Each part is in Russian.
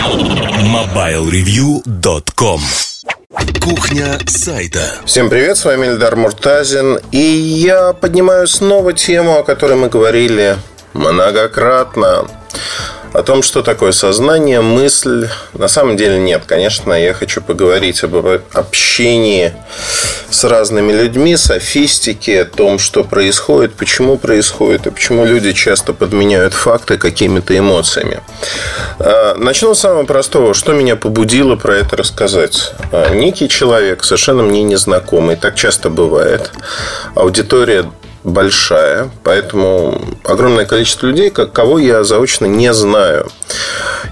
MobileReview.com Кухня сайта. Всем привет, с вами Эльдар Муртазин. И я поднимаю снова тему, о которой мы говорили многократно о том, что такое сознание, мысль. На самом деле нет. Конечно, я хочу поговорить об общении с разными людьми, софистике, о том, что происходит, почему происходит и почему люди часто подменяют факты какими-то эмоциями. А, начну с самого простого. Что меня побудило про это рассказать? А, некий человек, совершенно мне незнакомый, так часто бывает. Аудитория большая, поэтому огромное количество людей, как кого я заочно не знаю.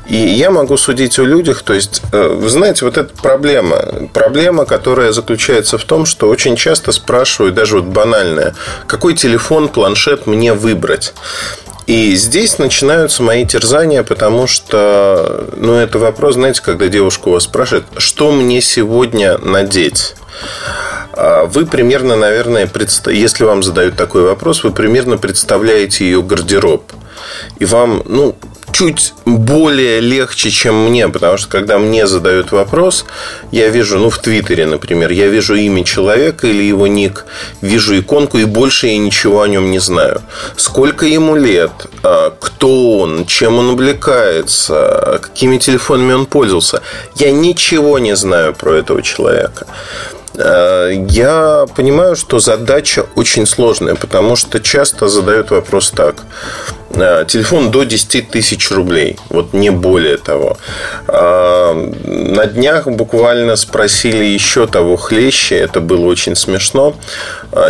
И я могу судить о людях, то есть, э, вы знаете, вот эта проблема, проблема, которая заключается в том, что очень часто спрашивают, даже вот банальное, какой телефон, планшет мне выбрать. И здесь начинаются мои терзания, потому что, ну, это вопрос, знаете, когда девушка у вас спрашивает, что мне сегодня надеть? А вы примерно, наверное, если вам задают такой вопрос, вы примерно представляете ее гардероб. И вам, ну, чуть более легче, чем мне, потому что когда мне задают вопрос, я вижу, ну, в Твиттере, например, я вижу имя человека или его ник, вижу иконку, и больше я ничего о нем не знаю. Сколько ему лет, а, кто он, чем он увлекается, какими телефонами он пользовался. Я ничего не знаю про этого человека. Э, я понимаю, что задача очень сложная, потому что часто задают вопрос так. Э, телефон до 10 тысяч рублей, вот не более того. Э, на днях буквально спросили еще того хлеще, это было очень смешно.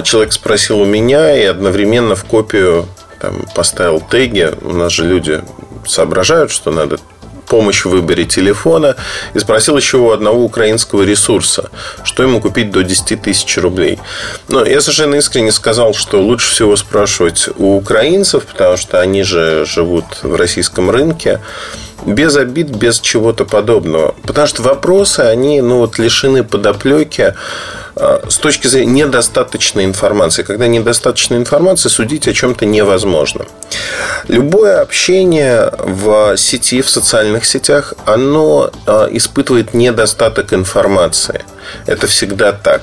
Человек спросил у меня и одновременно в копию там, поставил теги. У нас же люди соображают, что надо помощь в выборе телефона и спросил еще у одного украинского ресурса, что ему купить до 10 тысяч рублей. Но я совершенно искренне сказал, что лучше всего спрашивать у украинцев, потому что они же живут в российском рынке без обид, без чего-то подобного. Потому что вопросы, они ну, вот, лишены подоплеки с точки зрения недостаточной информации. Когда недостаточно информации, судить о чем-то невозможно. Любое общение в сети, в социальных сетях, оно а, испытывает недостаток информации. Это всегда так.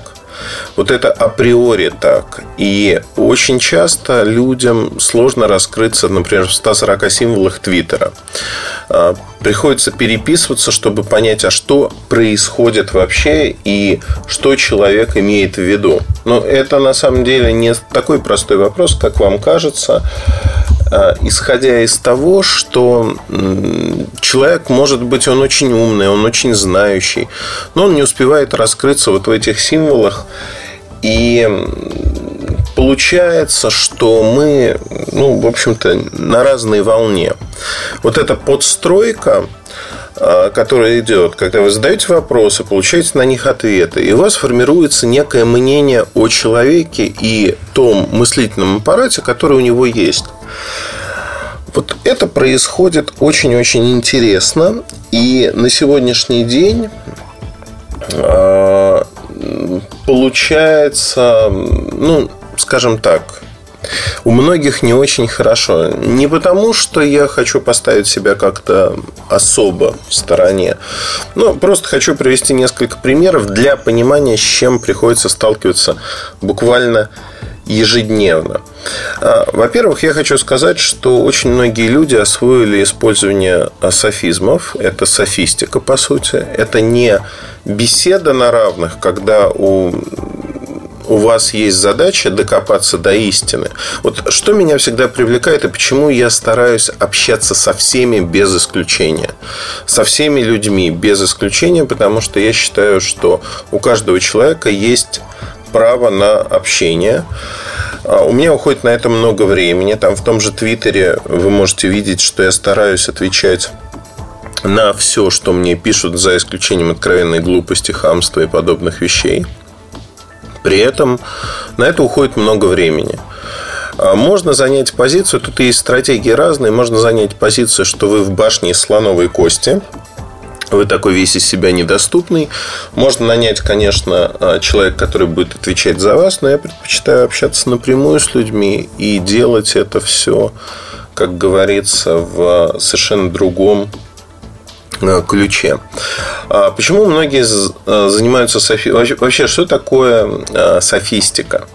Вот это априори так. И очень часто людям сложно раскрыться, например, в 140 символах Твиттера. А, приходится переписываться, чтобы понять, а что происходит вообще и что человек имеет в виду. Но это на самом деле не такой простой вопрос, как вам кажется а, исходя из того, что человек, может быть, он очень умный, он очень знающий, но он не успевает раскрыться вот в этих символах. И получается, что мы, ну, в общем-то, на разной волне. Вот эта подстройка, а, которая идет, когда вы задаете вопросы, получаете на них ответы, и у вас формируется некое мнение о человеке и том мыслительном аппарате, который у него есть. Вот это происходит очень-очень интересно. И на сегодняшний день а, получается, ну, скажем так, у многих не очень хорошо. Не потому, что я хочу поставить себя как-то особо в стороне. но просто хочу привести несколько примеров для понимания, с чем приходится сталкиваться буквально ежедневно. А, во-первых, я хочу сказать, что очень многие люди освоили использование софизмов. Это софистика, по сути. Это не беседа на равных, когда у у вас есть задача докопаться до истины. Вот что меня всегда привлекает и почему я стараюсь общаться со всеми без исключения. Со всеми людьми без исключения, потому что я считаю, что у каждого человека есть право на общение. А, у меня уходит на это много времени. Там в том же Твиттере вы можете видеть, что я стараюсь отвечать на все, что мне пишут, за исключением откровенной глупости, хамства и подобных вещей. При этом на это уходит много времени. А, можно занять позицию, тут есть стратегии разные. Можно занять позицию, что вы в башне из слоновой кости – вы такой весь из себя недоступный. Можно нанять, конечно, а, человека, который будет отвечать за вас, но я предпочитаю общаться напрямую с людьми и делать это все, как говорится, в совершенно другом э, ключе. А почему многие занимаются софи... Вообще, что такое софистика?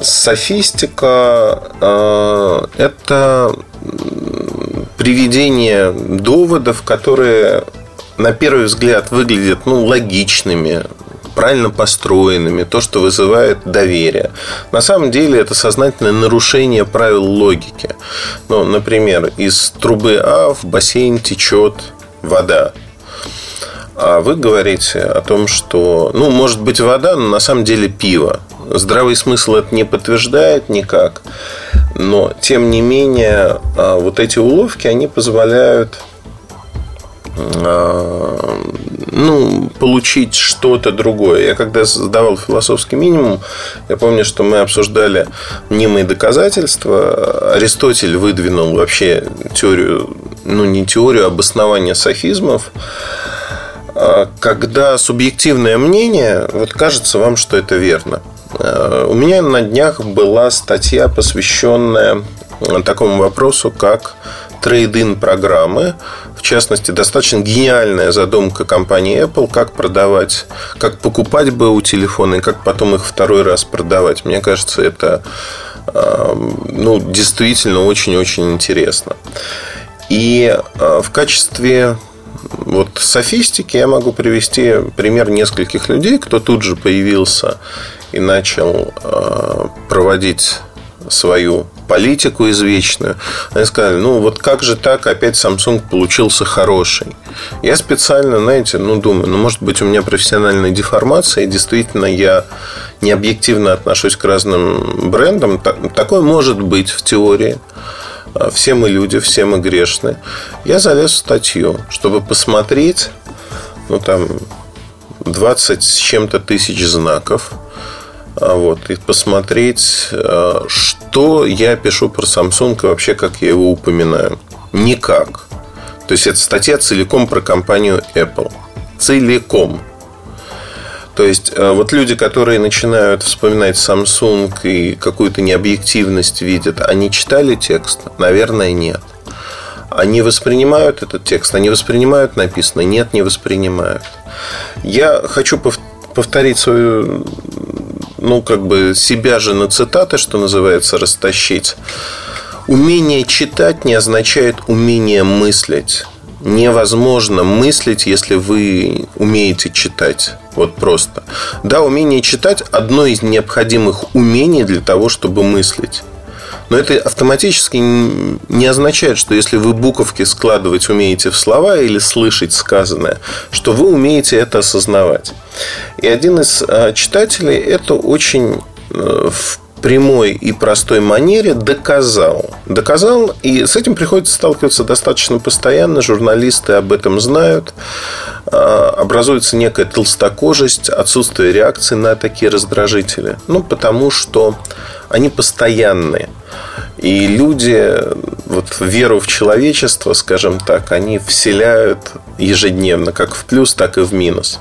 Софистика – это приведение доводов, которые на первый взгляд выглядят ну, логичными, правильно построенными, то, что вызывает доверие. На самом деле это сознательное нарушение правил логики. Ну, например, из трубы А в бассейн течет вода. А вы говорите о том, что, ну, может быть вода, но на самом деле пиво. Здравый смысл это не подтверждает никак. Но, тем не менее, а, вот эти уловки, они позволяют ну, получить что-то другое. Я когда задавал философский минимум, я помню, что мы обсуждали мнимые доказательства. Аристотель выдвинул вообще теорию, ну, не теорию, а обоснования софизмов а, когда субъективное мнение, вот кажется вам, что это верно. А, у меня на днях была статья, посвященная такому вопросу, как трейдин программы. В частности, достаточно гениальная задумка компании Apple, как продавать, как покупать бы у телефона и как потом их второй раз продавать. Мне кажется, это ну, действительно очень-очень интересно. И а, в качестве вот софистики я могу привести пример нескольких людей, кто тут же появился и начал а, проводить свою политику извечную. Они сказали, ну вот как же так, опять Samsung получился хороший. Я специально, знаете, ну думаю, ну может быть у меня профессиональная деформация, и действительно я не объективно отношусь к разным брендам. Такое может быть в теории. А, все мы люди, все мы грешны. Я залез в статью, чтобы посмотреть, ну там 20 с чем-то тысяч знаков – вот, и посмотреть, а, что я пишу про Samsung и вообще как я его упоминаю. Никак. То есть, это статья целиком про компанию Apple. Целиком. То есть, а, вот люди, которые начинают вспоминать Samsung и какую-то необъективность видят, они читали текст? Наверное, нет. Они воспринимают этот текст? Они воспринимают написанное? Нет, не воспринимают. Я хочу повторить свою ну, как бы себя же на цитаты, что называется, растащить. Умение читать не означает умение мыслить. Невозможно мыслить, если вы умеете читать. Вот просто. Да, умение читать – одно из необходимых умений для того, чтобы мыслить. Но это автоматически не означает, что если вы буковки складывать умеете в слова или слышать сказанное, что вы умеете это осознавать. И один из а, читателей это очень э, в прямой и простой манере доказал. Доказал, и с этим приходится сталкиваться достаточно постоянно. Журналисты об этом знают. А, образуется некая толстокожесть, отсутствие реакции на такие раздражители. Ну, потому что они постоянные. И люди, вот веру в человечество, скажем так, они вселяют ежедневно, как в плюс, так и в минус.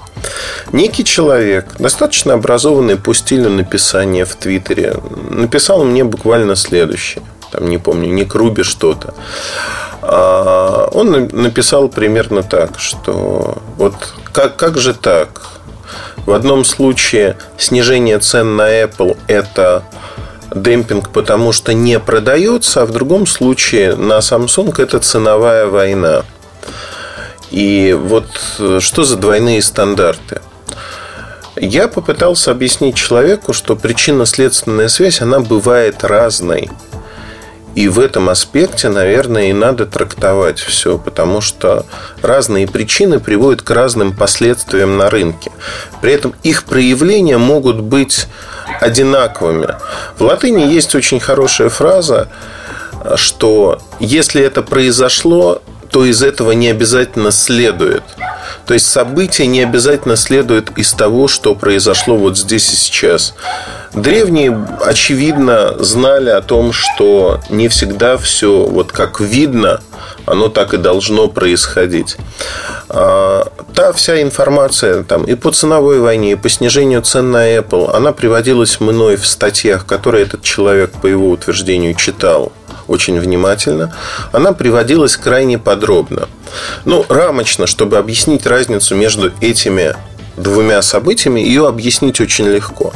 Некий человек, достаточно образованный по стилю написания в Твиттере, написал мне буквально следующее. Там, не помню, не Руби что-то. А, он написал примерно так, что вот как, как же так? В одном случае снижение цен на Apple это демпинг, потому что не продается, а в другом случае на Samsung это ценовая война. И вот э, что за двойные стандарты? Я попытался объяснить человеку, что причинно-следственная связь, она бывает разной. И в этом аспекте, наверное, и надо трактовать все, потому что разные причины приводят к разным последствиям на рынке. При этом их проявления могут быть одинаковыми. В латыни есть очень хорошая фраза, что если это произошло, то из этого не обязательно следует. То есть события не обязательно следуют из того, что произошло вот здесь и сейчас. Древние, очевидно, знали о том, что не всегда все вот как видно, оно так и должно происходить. А, та вся информация там, и по ценовой войне, и по снижению цен на Apple, она приводилась мной в статьях, которые этот человек, по его утверждению, читал очень внимательно, она приводилась крайне подробно. Ну, рамочно, чтобы объяснить разницу между этими двумя событиями, ее объяснить очень легко.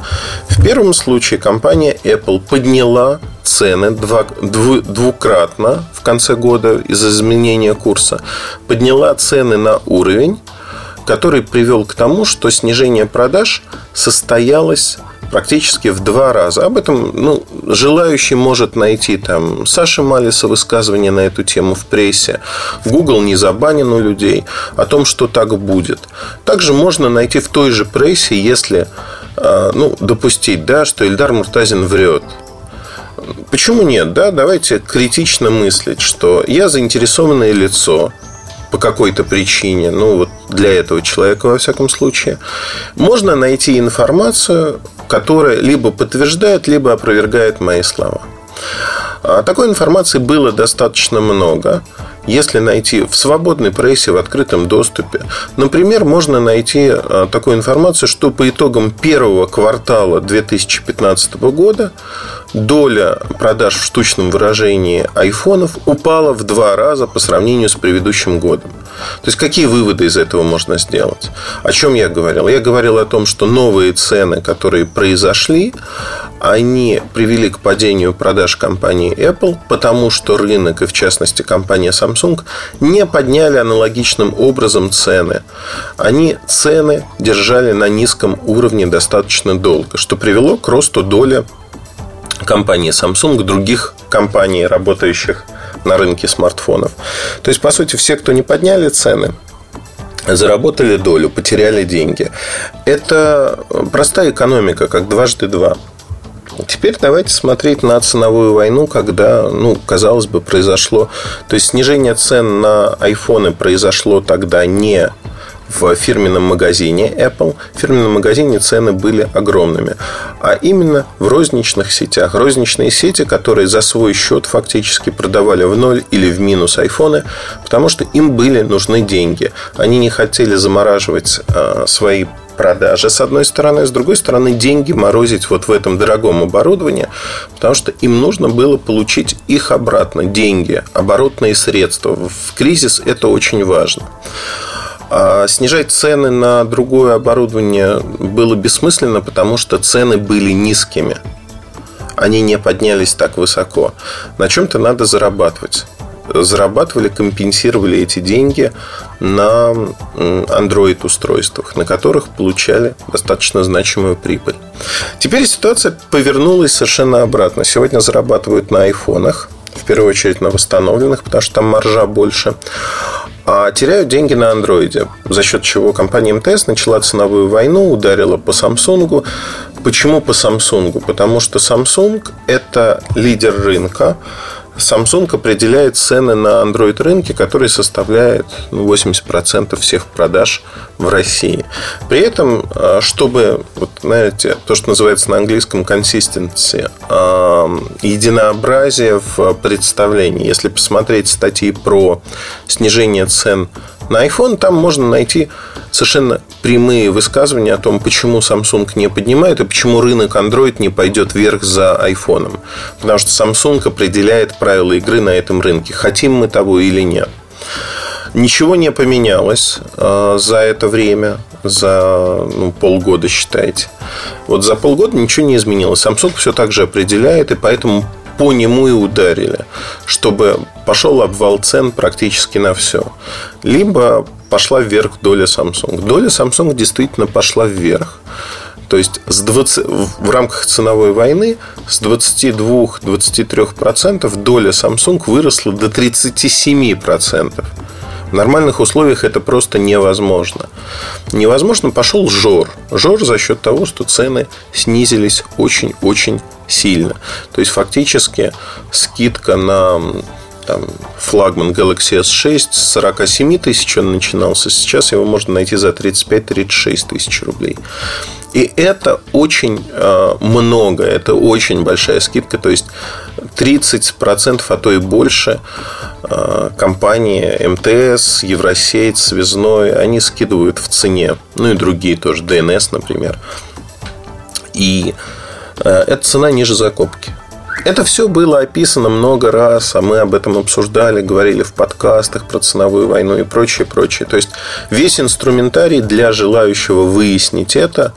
В первом случае компания Apple подняла цены двукратно в конце года из-за изменения курса, подняла цены на уровень, который привел к тому, что снижение продаж состоялось практически в два раза. Об этом ну, желающий может найти там Саши Малиса высказывание на эту тему в прессе. Google не забанен у людей о том, что так будет. Также можно найти в той же прессе, если а, ну, допустить, да, что Эльдар Муртазин врет. Почему нет? Да, давайте критично мыслить, что я заинтересованное лицо, по какой-то причине, ну вот для этого человека во всяком случае, можно найти информацию, которая либо подтверждает, либо опровергает мои слова. А такой информации было достаточно много. Если найти в свободной прессе, в открытом доступе, например, можно найти а, такую информацию, что по итогам первого квартала 2015 года доля продаж в штучном выражении айфонов упала в два раза по сравнению с предыдущим годом. То есть, какие выводы из этого можно сделать? О чем я говорил? Я говорил о том, что новые цены, которые произошли, они привели к падению продаж компании Apple, потому что рынок, и в частности компания Samsung, не подняли аналогичным образом цены. Они цены держали на низком уровне достаточно долго, что привело к росту доли компании Samsung, других компаний, работающих на рынке смартфонов. То есть, по сути, все, кто не подняли цены, заработали долю, потеряли деньги. Это простая экономика, как дважды два. Теперь давайте смотреть на ценовую войну, когда, ну, казалось бы, произошло... То есть, снижение цен на айфоны произошло тогда не в фирменном магазине Apple. В фирменном магазине цены были огромными. А именно в розничных сетях. Розничные сети, которые за свой счет фактически продавали в ноль или в минус айфоны, потому что им были нужны деньги. Они не хотели замораживать а, свои продажи, с одной стороны, с другой стороны, деньги морозить вот в этом дорогом оборудовании, потому что им нужно было получить их обратно, деньги, оборотные средства. В кризис это очень важно. А снижать цены на другое оборудование было бессмысленно, потому что цены были низкими. Они не поднялись так высоко. На чем-то надо зарабатывать. Зарабатывали, компенсировали эти деньги на Android-устройствах, на которых получали достаточно значимую прибыль. Теперь ситуация повернулась совершенно обратно. Сегодня зарабатывают на айфонах, в первую очередь на восстановленных, потому что там маржа больше теряют деньги на андроиде, за счет чего компания МТС начала ценовую войну, ударила по Samsung. Почему по Samsung? Потому что Samsung – это лидер рынка, Samsung определяет цены на Android рынке, который составляет 80% ну, всех продаж в России. При этом, а, чтобы, вот, знаете, то, что называется на английском consistency, а, единообразие в представлении. Если посмотреть статьи про снижение цен на iPhone, там можно найти совершенно прямые высказывания о том, почему Samsung не поднимает и почему рынок Android не пойдет вверх за iPhone. Потому что Samsung определяет правила игры на этом рынке, хотим мы того или нет. Ничего не поменялось э, за это время, за ну, полгода, считайте. Вот за полгода ничего не изменилось. Samsung все так же определяет, и поэтому по нему и ударили, чтобы пошел обвал цен практически на все. Либо пошла вверх доля Samsung. Доля Samsung действительно пошла вверх. То есть с 20, в рамках ценовой войны с 22-23% доля Samsung выросла до 37%. В нормальных условиях это просто невозможно. Невозможно пошел жор. Жор за счет того, что цены снизились очень-очень сильно. То есть фактически скидка на там, флагман Galaxy S6 с 47 тысяч он начинался. Сейчас его можно найти за 35-36 тысяч рублей. И это очень э, много, это очень большая скидка. То есть 30%, а то и больше э, компании МТС, Евросеть, Связной, они скидывают в цене. Ну и другие тоже, ДНС, например. И э, это цена ниже закупки. Это все было описано много раз, а мы об этом обсуждали, говорили в подкастах про ценовую войну и прочее, прочее. То есть весь инструментарий для желающего выяснить это,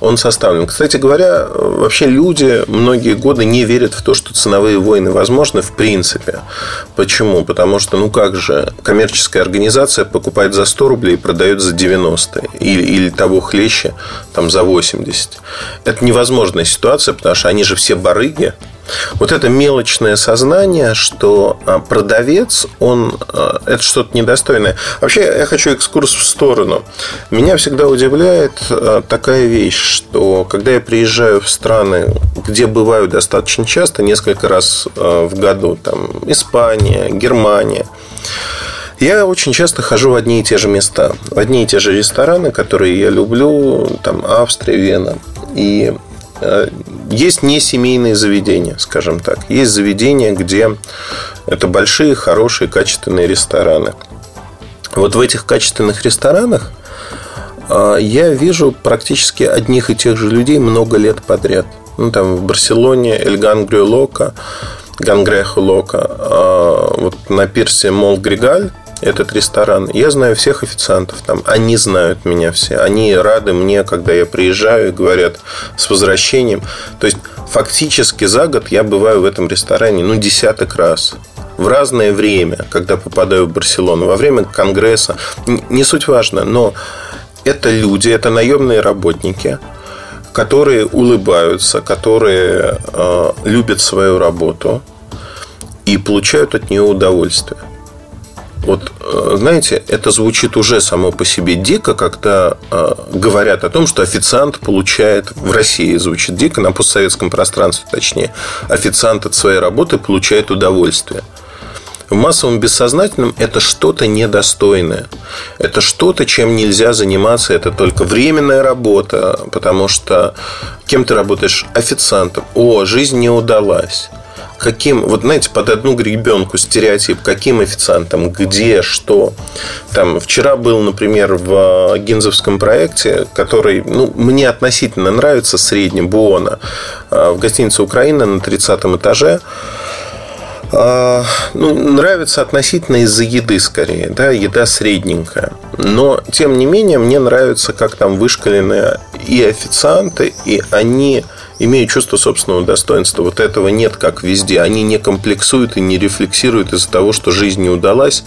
он составлен. Кстати говоря, вообще люди многие годы не верят в то, что ценовые войны возможны в принципе. Почему? Потому что, ну как же, коммерческая организация покупает за 100 рублей и продает за 90 или, или того хлеще там, за 80. Это невозможная ситуация, потому что они же все барыги, вот это мелочное сознание, что а, продавец, он а, это что-то недостойное. Вообще, я хочу экскурс в сторону. Меня всегда удивляет а, такая вещь, что когда я приезжаю в страны, где бываю достаточно часто, несколько раз в году, там Испания, Германия, я очень часто хожу в одни и те же места, в одни и те же рестораны, которые я люблю, там Австрия, Вена. И есть не семейные заведения, скажем так. Есть заведения, где это большие, хорошие, качественные рестораны. Вот в этих качественных ресторанах э, я вижу практически одних и тех же людей много лет подряд. Ну, там в Барселоне Эль Гангрио Лока, Гангрехо Лока, э, вот на пирсе Мол Григаль, этот ресторан. Я знаю всех официантов там. Они знают меня все. Они рады мне, когда я приезжаю и говорят с возвращением. То есть, фактически за год я бываю в этом ресторане, ну, десяток раз в разное время, когда попадаю в Барселону, во время конгресса, не суть важно, но это люди, это наемные работники, которые улыбаются, которые э, любят свою работу и получают от нее удовольствие. Вот, э, знаете, это звучит уже само по себе дико, когда э, говорят о том, что официант получает в России звучит дико, на постсоветском пространстве точнее, официант от своей работы получает удовольствие. В массовом бессознательном это что-то недостойное. Это что-то, чем нельзя заниматься. Это только временная работа, потому что кем ты работаешь? Официантом. О, жизнь не удалась каким, вот знаете, под одну гребенку стереотип, каким официантом, где, что. Там вчера был, например, в Гинзовском проекте, который, ну, мне относительно нравится, среднем, Буона, в гостинице «Украина» на 30 этаже. А, ну, нравится относительно из-за еды скорее, да, еда средненькая. Но, тем не менее, мне нравится, как там вышкалены и официанты, и они имеют чувство собственного достоинства. Вот этого нет, как везде. Они не комплексуют и не рефлексируют из-за того, что жизнь не удалась,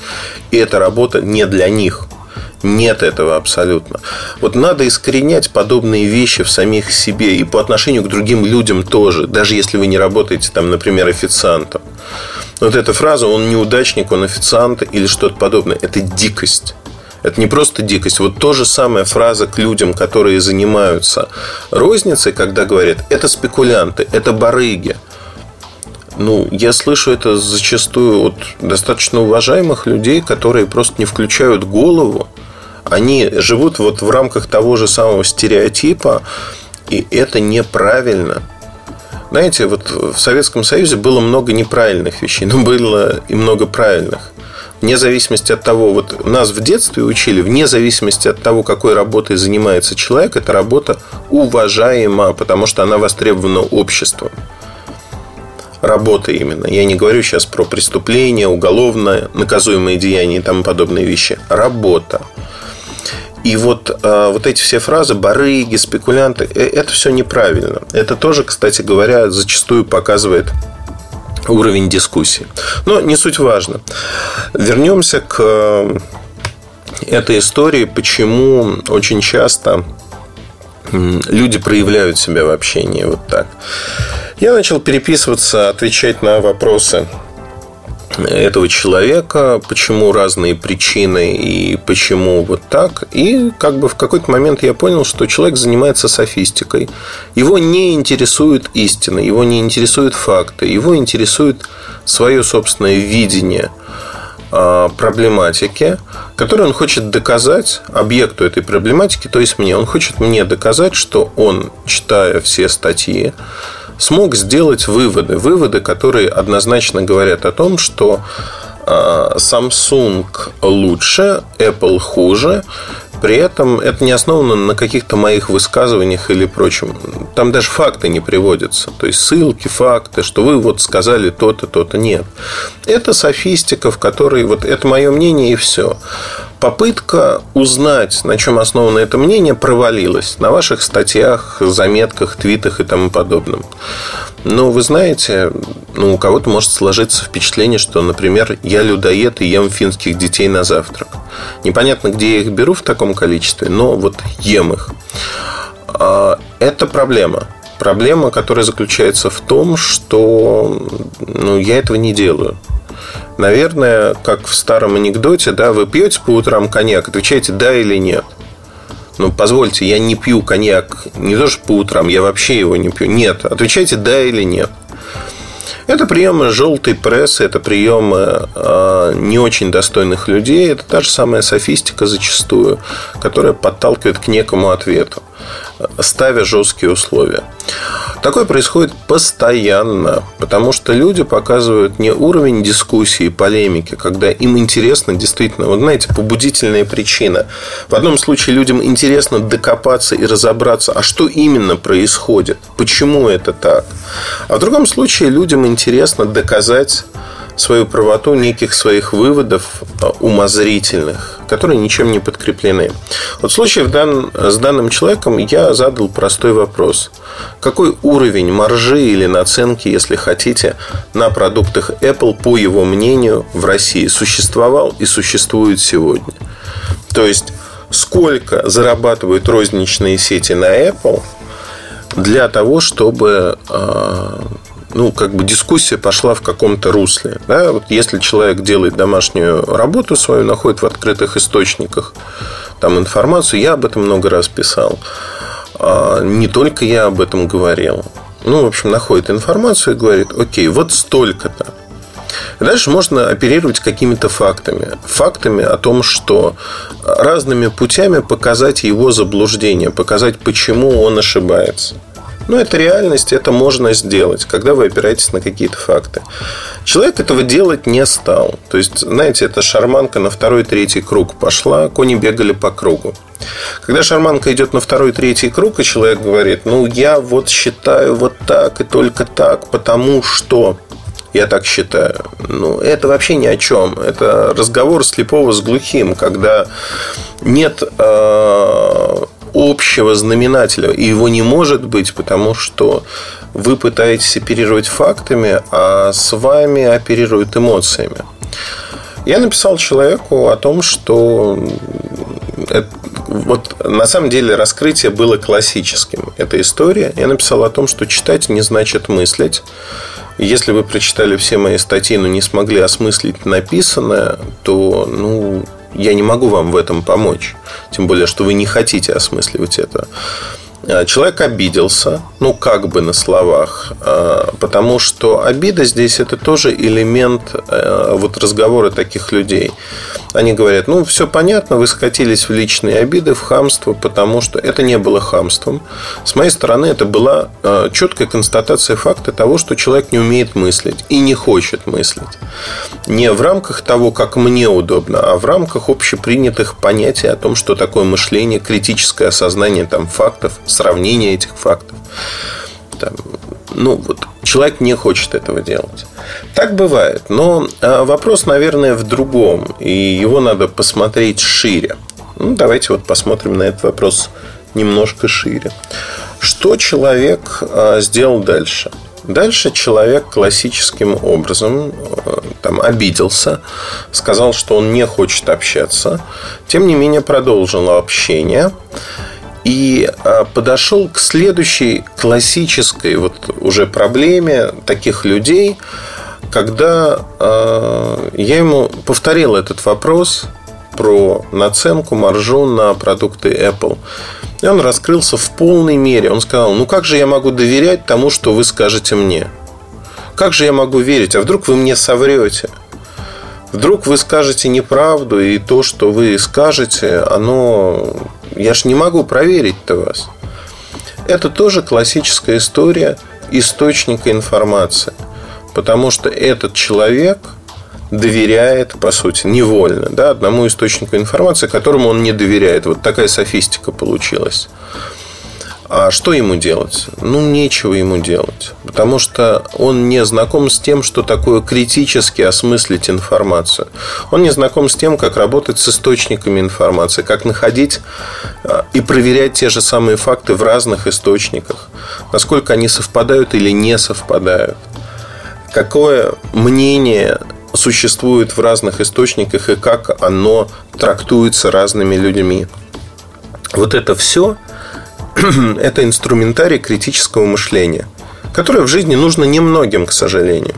и эта работа не для них. Нет этого абсолютно. Вот надо искоренять подобные вещи в самих себе и по отношению к другим людям тоже, даже если вы не работаете там, например, официантом. Вот эта фраза «он неудачник, он официант» или что-то подобное – это дикость. Это не просто дикость. Вот то же самая фраза к людям, которые занимаются розницей, когда говорят, это спекулянты, это барыги. Ну, я слышу это зачастую от достаточно уважаемых людей, которые просто не включают голову. Они живут вот в рамках того же самого стереотипа, и это неправильно. Знаете, вот в Советском Союзе было много неправильных вещей, но было и много правильных вне зависимости от того, вот нас в детстве учили, вне зависимости от того, какой работой занимается человек, эта работа уважаема, потому что она востребована обществом. Работа именно. Я не говорю сейчас про преступления, уголовно наказуемые деяния и тому подобные вещи. Работа. И вот, э, вот эти все фразы, барыги, спекулянты, э, это все неправильно. Это тоже, кстати говоря, зачастую показывает уровень дискуссии. Но не суть важно. Вернемся к э, этой истории, почему очень часто люди проявляют себя в общении вот так. Я начал переписываться, отвечать на вопросы этого человека, почему разные причины и почему вот так. И как бы в какой-то момент я понял, что человек занимается софистикой. Его не интересует истина, его не интересуют факты, его интересует свое собственное видение а, проблематики, которую он хочет доказать объекту этой проблематики, то есть мне. Он хочет мне доказать, что он, читая все статьи, смог сделать выводы. Выводы, которые однозначно говорят о том, что а, Samsung лучше, Apple хуже. При этом это не основано на каких-то моих высказываниях или прочем. Там даже факты не приводятся. То есть ссылки, факты, что вы вот сказали то-то, то-то. Нет. Это софистика, в которой вот это мое мнение и все. Попытка узнать, на чем основано это мнение, провалилась на ваших статьях, заметках, твитах и тому подобном. Но вы знаете, ну, у кого-то может сложиться впечатление, что, например, я людоед и ем финских детей на завтрак. Непонятно, где я их беру в таком количестве, но вот ем их. А, это проблема. Проблема, которая заключается в том, что ну, я этого не делаю. Наверное, как в старом анекдоте, да, вы пьете по утрам коньяк, отвечаете да или нет. Ну, позвольте, я не пью коньяк не то, что по утрам, я вообще его не пью. Нет. Отвечайте да или нет. Это приемы желтой прессы, это приемы э, не очень достойных людей, это та же самая софистика зачастую, которая подталкивает к некому ответу ставя жесткие условия. Такое происходит постоянно, потому что люди показывают не уровень дискуссии, полемики, когда им интересно действительно, вот знаете, побудительная причина. В одном случае людям интересно докопаться и разобраться, а что именно происходит, почему это так. А в другом случае людям интересно доказать свою правоту неких своих выводов а, умозрительных, которые ничем не подкреплены. Вот в случае дан, с данным человеком я задал простой вопрос. Какой уровень маржи или наценки, если хотите, на продуктах Apple, по его мнению, в России существовал и существует сегодня? То есть, сколько зарабатывают розничные сети на Apple для того, чтобы а, ну, как бы дискуссия пошла в каком-то русле. Да? Вот если человек делает домашнюю работу свою, находит в открытых источниках там информацию, я об этом много раз писал. А не только я об этом говорил. Ну, в общем, находит информацию и говорит, окей, вот столько-то. Дальше можно оперировать какими-то фактами. Фактами о том, что разными путями показать его заблуждение, показать, почему он ошибается. Но это реальность, это можно сделать, когда вы опираетесь на какие-то факты. Человек этого делать не стал. То есть, знаете, эта шарманка на второй, третий круг пошла, кони бегали по кругу. Когда шарманка идет на второй, третий круг, и человек говорит, ну, я вот считаю вот так и только так, потому что я так считаю. Ну, это вообще ни о чем. Это разговор слепого с глухим, когда нет э, общего знаменателя. И его не может быть, потому что вы пытаетесь оперировать фактами, а с вами оперируют эмоциями. Я написал человеку о том, что это, вот на самом деле раскрытие было классическим. Эта история. Я написал о том, что читать не значит мыслить. Если вы прочитали все мои статьи, но не смогли осмыслить написанное, то ну, я не могу вам в этом помочь. Тем более, что вы не хотите осмысливать это. А, человек обиделся, ну, как бы на словах, а, потому что обида здесь это тоже элемент э, вот разговора таких людей. Они говорят, ну, все понятно, вы скатились в личные обиды, в хамство, потому что это не было хамством. С моей стороны, это была э, четкая констатация факта того, что человек не умеет мыслить и не хочет мыслить. Не в рамках того, как мне удобно, а в рамках общепринятых понятий о том, что такое мышление, критическое осознание там, фактов, сравнение этих фактов. Там, ну, вот человек не хочет этого делать. Так бывает. Но а, вопрос, наверное, в другом. И его надо посмотреть шире. Ну, давайте вот посмотрим на этот вопрос немножко шире. Что человек а, сделал дальше? Дальше человек классическим образом а, там, обиделся, сказал, что он не хочет общаться. Тем не менее, продолжил общение и а, подошел к следующей классической вот уже проблеме таких людей, когда а, я ему повторил этот вопрос про наценку, маржу на продукты Apple. И он раскрылся в полной мере. Он сказал, ну как же я могу доверять тому, что вы скажете мне? Как же я могу верить? А вдруг вы мне соврете? Вдруг вы скажете неправду, и то, что вы скажете, оно... Я ж не могу проверить-то вас. Это тоже классическая история источника информации. Потому что этот человек доверяет, по сути, невольно, да, одному источнику информации, которому он не доверяет. Вот такая софистика получилась. А что ему делать? Ну, нечего ему делать. Потому что он не знаком с тем, что такое критически осмыслить информацию. Он не знаком с тем, как работать с источниками информации, как находить а, и проверять те же самые факты в разных источниках. Насколько они совпадают или не совпадают. Какое мнение существует в разных источниках и как оно трактуется разными людьми. Вот это все это инструментарий критического мышления, которое в жизни нужно немногим, к сожалению.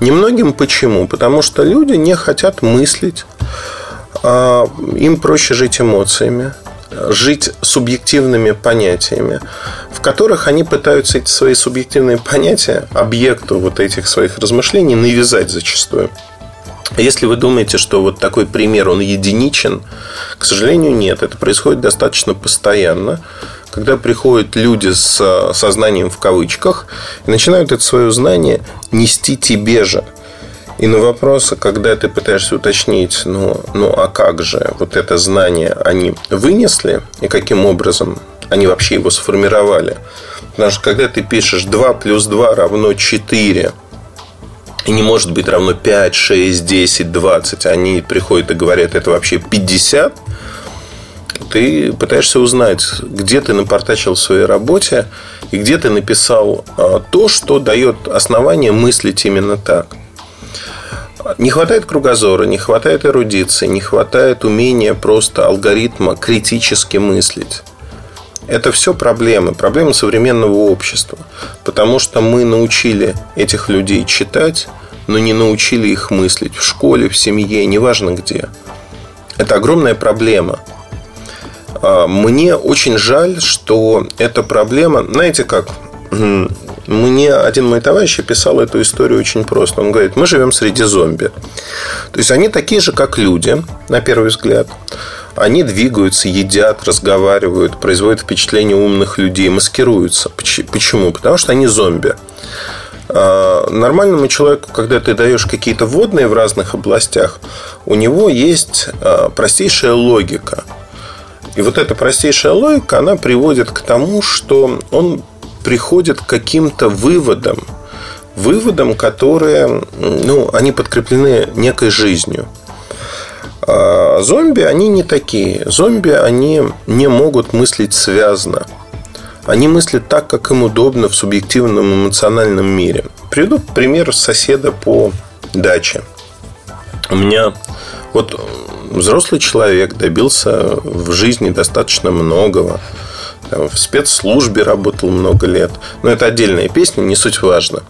Немногим почему? Потому что люди не хотят мыслить, а им проще жить эмоциями, жить субъективными понятиями, в которых они пытаются эти свои субъективные понятия объекту вот этих своих размышлений навязать зачастую. Если вы думаете, что вот такой пример, он единичен, к сожалению, нет. Это происходит достаточно постоянно когда приходят люди с э, сознанием в кавычках и начинают это свое знание нести тебе же. И на вопрос, когда ты пытаешься уточнить, ну, ну а как же вот это знание они вынесли и каким образом они вообще его сформировали. Потому что когда ты пишешь 2 плюс 2 равно 4, и не может быть равно 5, 6, 10, 20, они приходят и говорят, это вообще 50, ты пытаешься узнать, где ты напортачил в своей работе и где ты написал а, то, что дает основание мыслить именно так. Не хватает кругозора, не хватает эрудиции, не хватает умения просто алгоритма критически мыслить. Это все проблемы, проблемы современного общества. Потому что мы научили этих людей читать, но не научили их мыслить в школе, в семье, неважно где. Это огромная проблема. А, мне очень жаль, что эта проблема... Знаете как? Мне один мой товарищ описал эту историю очень просто. Он говорит, мы живем среди зомби. То есть, они такие же, как люди, на первый взгляд. Они двигаются, едят, разговаривают, производят впечатление умных людей, маскируются. Почему? Потому что они зомби. А, нормальному человеку, когда ты даешь какие-то вводные в разных областях, у него есть а, простейшая логика – и вот эта простейшая логика, она приводит к тому, что он приходит к каким-то выводам, выводам, которые, ну, они подкреплены некой жизнью. А зомби, они не такие. Зомби, они не могут мыслить связно. Они мыслят так, как им удобно в субъективном эмоциональном мире. Приведу пример соседа по даче. У меня вот взрослый человек добился в жизни достаточно многого. В спецслужбе работал много лет. Но это отдельная песня, не суть важно.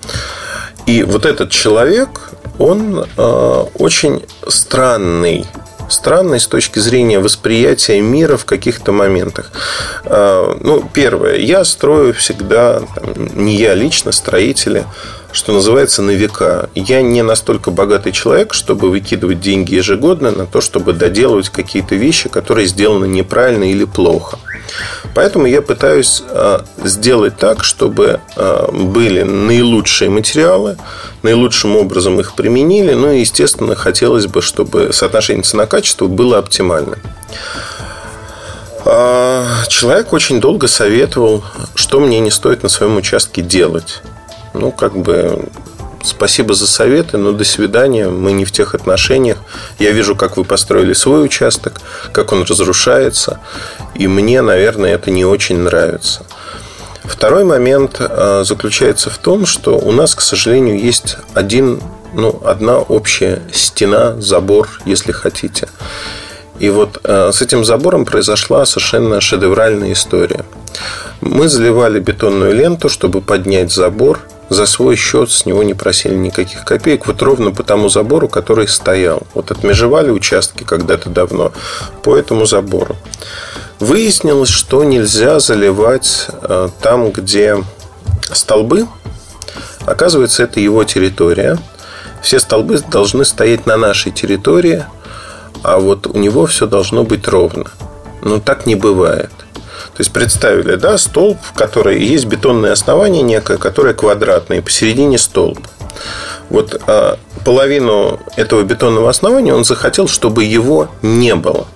И вот этот человек, он э, очень странный. Странный с точки зрения восприятия мира в каких-то моментах. Э, ну, первое. Я строю всегда, там, не я лично, строители что называется, на века. Я не настолько богатый человек, чтобы выкидывать деньги ежегодно на то, чтобы доделывать какие-то вещи, которые сделаны неправильно или плохо. Поэтому я пытаюсь а, сделать так, чтобы а, были наилучшие материалы, наилучшим образом их применили, ну и, естественно, хотелось бы, чтобы соотношение цена-качество было оптимальным. А, человек очень долго советовал, что мне не стоит на своем участке делать. Ну, как бы спасибо за советы, но до свидания. Мы не в тех отношениях. Я вижу, как вы построили свой участок, как он разрушается. И мне, наверное, это не очень нравится. Второй момент а, заключается в том, что у нас, к сожалению, есть один, ну, одна общая стена, забор, если хотите. И вот а, с этим забором произошла совершенно шедевральная история. Мы заливали бетонную ленту, чтобы поднять забор – за свой счет с него не просили никаких копеек, вот ровно по тому забору, который стоял. Вот отмежевали участки когда-то давно по этому забору. Выяснилось, что нельзя заливать э, там, где столбы. Оказывается, это его территория. Все столбы должны стоять на нашей территории, а вот у него все должно быть ровно. Но так не бывает. То есть представили, да, столб, в которой есть бетонное основание некое, которое квадратное, и посередине столб. Вот а, половину этого бетонного основания он захотел, чтобы его не было.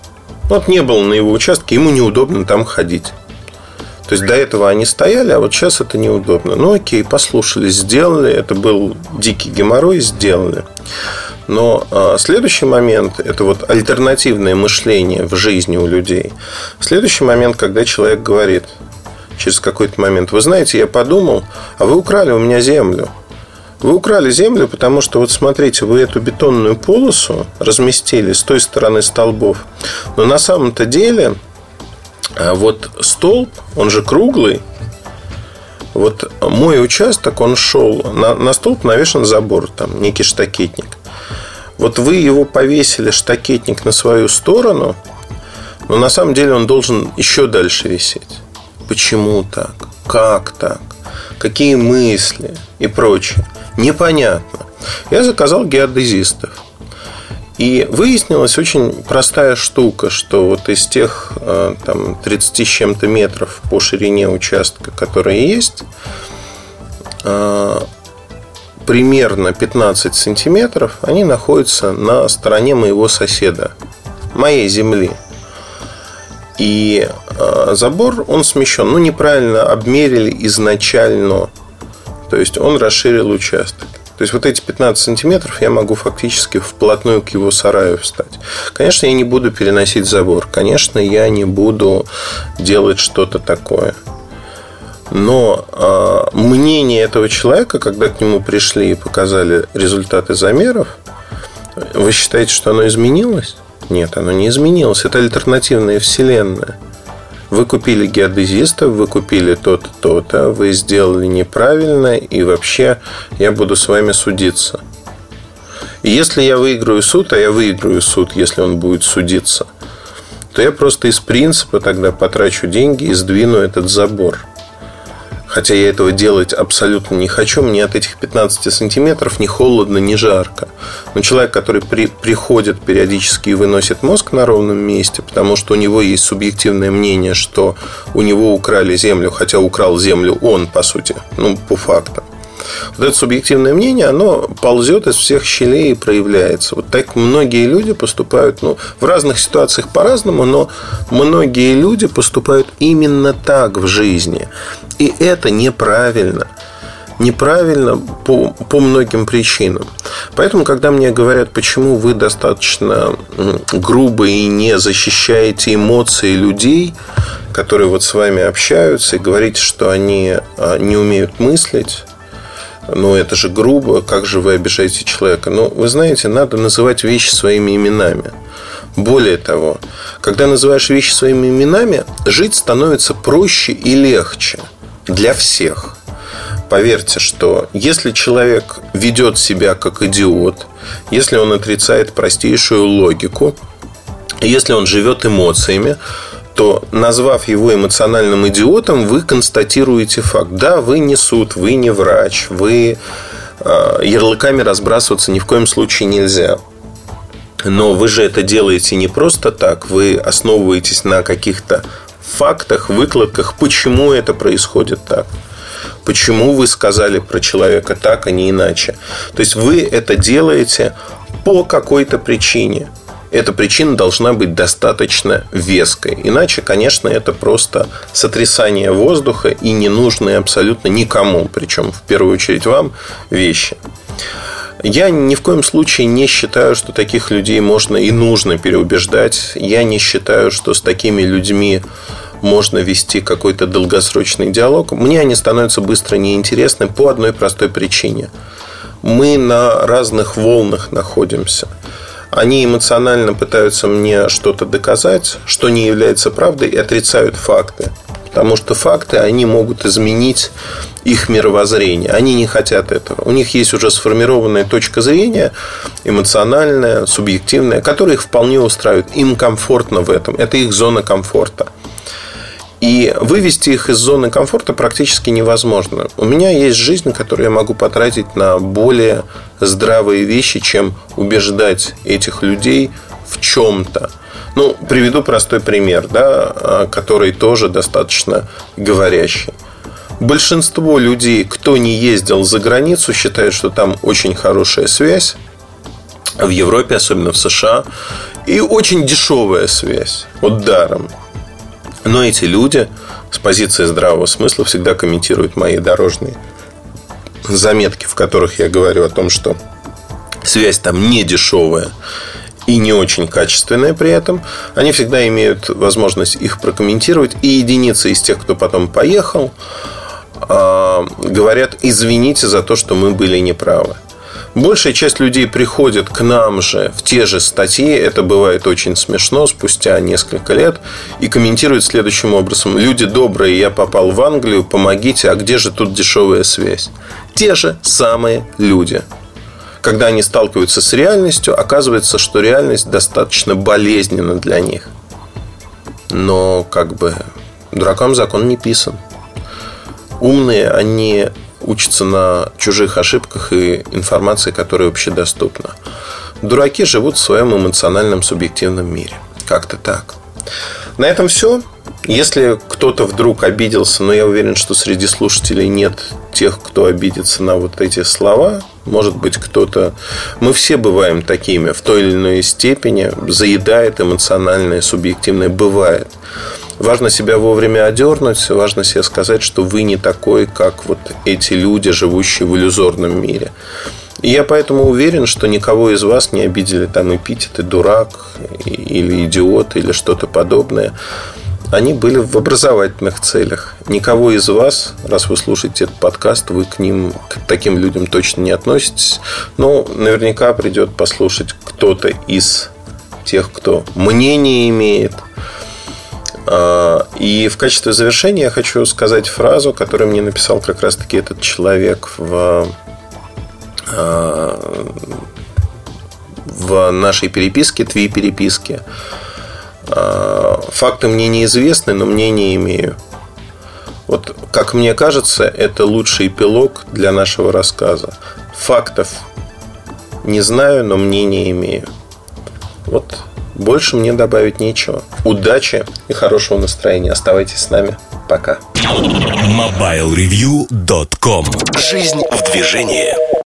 Вот не было на его участке, ему неудобно там ходить. То есть до этого они стояли, а вот сейчас это неудобно. Ну окей, послушали, сделали. Это был дикий геморрой, сделали. Но а, следующий момент – это вот альтернативное мышление в жизни у людей. Следующий момент, когда человек говорит через какой-то момент, вы знаете, я подумал, а вы украли у меня землю. Вы украли землю, потому что, вот смотрите, вы эту бетонную полосу разместили с той стороны столбов. Но на самом-то деле а вот столб, он же круглый, вот мой участок, он шел, на, на столб навешен забор, там некий штакетник. Вот вы его повесили, штакетник, на свою сторону, но на самом деле он должен еще дальше висеть. Почему так? Как так? Какие мысли и прочее? Непонятно. Я заказал геодезистов. И выяснилась очень простая штука, что вот из тех э, там, 30 с чем-то метров по ширине участка, которые есть, э, примерно 15 сантиметров они находятся на стороне моего соседа, моей земли. И э, забор, он смещен. Ну, неправильно обмерили изначально. То есть, он расширил участок. То есть вот эти 15 сантиметров я могу фактически вплотную к его сараю встать. Конечно, я не буду переносить забор. Конечно, я не буду делать что-то такое. Но э, мнение этого человека, когда к нему пришли и показали результаты замеров, вы считаете, что оно изменилось? Нет, оно не изменилось. Это альтернативная вселенная. Вы купили геодезиста, вы купили то-то, то-то, вы сделали неправильно, и вообще я буду с вами судиться. И если я выиграю суд, а я выиграю суд, если он будет судиться, то я просто из принципа тогда потрачу деньги и сдвину этот забор – Хотя я этого делать абсолютно не хочу. Мне от этих 15 сантиметров ни холодно, ни жарко. Но человек, который при, приходит периодически и выносит мозг на ровном месте, потому что у него есть субъективное мнение, что у него украли землю, хотя украл землю он, по сути, ну, по факту. Вот это субъективное мнение, оно ползет из всех щелей и проявляется. Вот так многие люди поступают, ну, в разных ситуациях по-разному, но многие люди поступают именно так в жизни. И это неправильно неправильно по, по многим причинам. Поэтому, когда мне говорят, почему вы достаточно грубо и не защищаете эмоции людей, которые вот с вами общаются, и говорите, что они а, не умеют мыслить, ну, это же грубо, как же вы обижаете человека? Ну, вы знаете, надо называть вещи своими именами. Более того, когда называешь вещи своими именами, жить становится проще и легче для всех. Поверьте, что если человек ведет себя как идиот, если он отрицает простейшую логику, если он живет эмоциями, то, назвав его эмоциональным идиотом, вы констатируете факт. Да, вы не суд, вы не врач, вы э, ярлыками разбрасываться ни в коем случае нельзя. Но вы же это делаете не просто так, вы основываетесь на каких-то фактах, выкладках, почему это происходит так. Почему вы сказали про человека так, а не иначе. То есть вы это делаете по какой-то причине эта причина должна быть достаточно веской. Иначе, конечно, это просто сотрясание воздуха и ненужные абсолютно никому, причем в первую очередь вам, вещи. Я ни в коем случае не считаю, что таких людей можно и нужно переубеждать. Я не считаю, что с такими людьми можно вести какой-то долгосрочный диалог. Мне они становятся быстро неинтересны по одной простой причине. Мы на разных волнах находимся – они эмоционально пытаются мне что-то доказать, что не является правдой, и отрицают факты. Потому что факты, они могут изменить их мировоззрение. Они не хотят этого. У них есть уже сформированная точка зрения, эмоциональная, субъективная, которая их вполне устраивает. Им комфортно в этом. Это их зона комфорта. И вывести их из зоны комфорта практически невозможно. У меня есть жизнь, которую я могу потратить на более здравые вещи, чем убеждать этих людей в чем-то. Ну, приведу простой пример, да, а, который тоже достаточно говорящий. Большинство людей, кто не ездил за границу, считают, что там очень хорошая связь. В Европе, особенно в США. И очень дешевая связь. Вот даром. Но эти люди с позиции здравого смысла всегда комментируют мои дорожные заметки, в которых я говорю о том, что связь там не дешевая и не очень качественная при этом, они всегда имеют возможность их прокомментировать. И единицы из тех, кто потом поехал, а, говорят, извините за то, что мы были неправы. Большая часть людей приходит к нам же в те же статьи, это бывает очень смешно, спустя несколько лет, и комментируют следующим образом. Люди добрые, я попал в Англию, помогите, а где же тут дешевая связь? Те же самые люди. Когда они сталкиваются с реальностью, оказывается, что реальность достаточно болезненна для них. Но как бы дуракам закон не писан. Умные, они учатся на чужих ошибках и информации, которая общедоступна. Дураки живут в своем эмоциональном субъективном мире. Как-то так. На этом все. Если кто-то вдруг обиделся, но я уверен, что среди слушателей нет тех, кто обидится на вот эти слова, может быть, кто-то... Мы все бываем такими в той или иной степени. Заедает эмоциональное, субъективное. Бывает. Важно себя вовремя одернуть, важно себе сказать, что вы не такой, как вот эти люди, живущие в иллюзорном мире. И я поэтому уверен, что никого из вас не обидели там эпитеты дурак или идиот или что-то подобное. Они были в образовательных целях. Никого из вас, раз вы слушаете этот подкаст, вы к ним, к таким людям точно не относитесь. Но наверняка придет послушать кто-то из тех, кто мнение имеет – и в качестве завершения я хочу сказать фразу, которую мне написал как раз-таки этот человек в, а, в нашей переписке, твоей переписке. А, факты мне неизвестны, но мнение имею. Вот, как мне кажется, это лучший эпилог для нашего рассказа. Фактов не знаю, но мнение имею. Вот больше мне добавить нечего. Удачи и хорошего настроения. Оставайтесь с нами. Пока. MobileReview.com Жизнь в движении.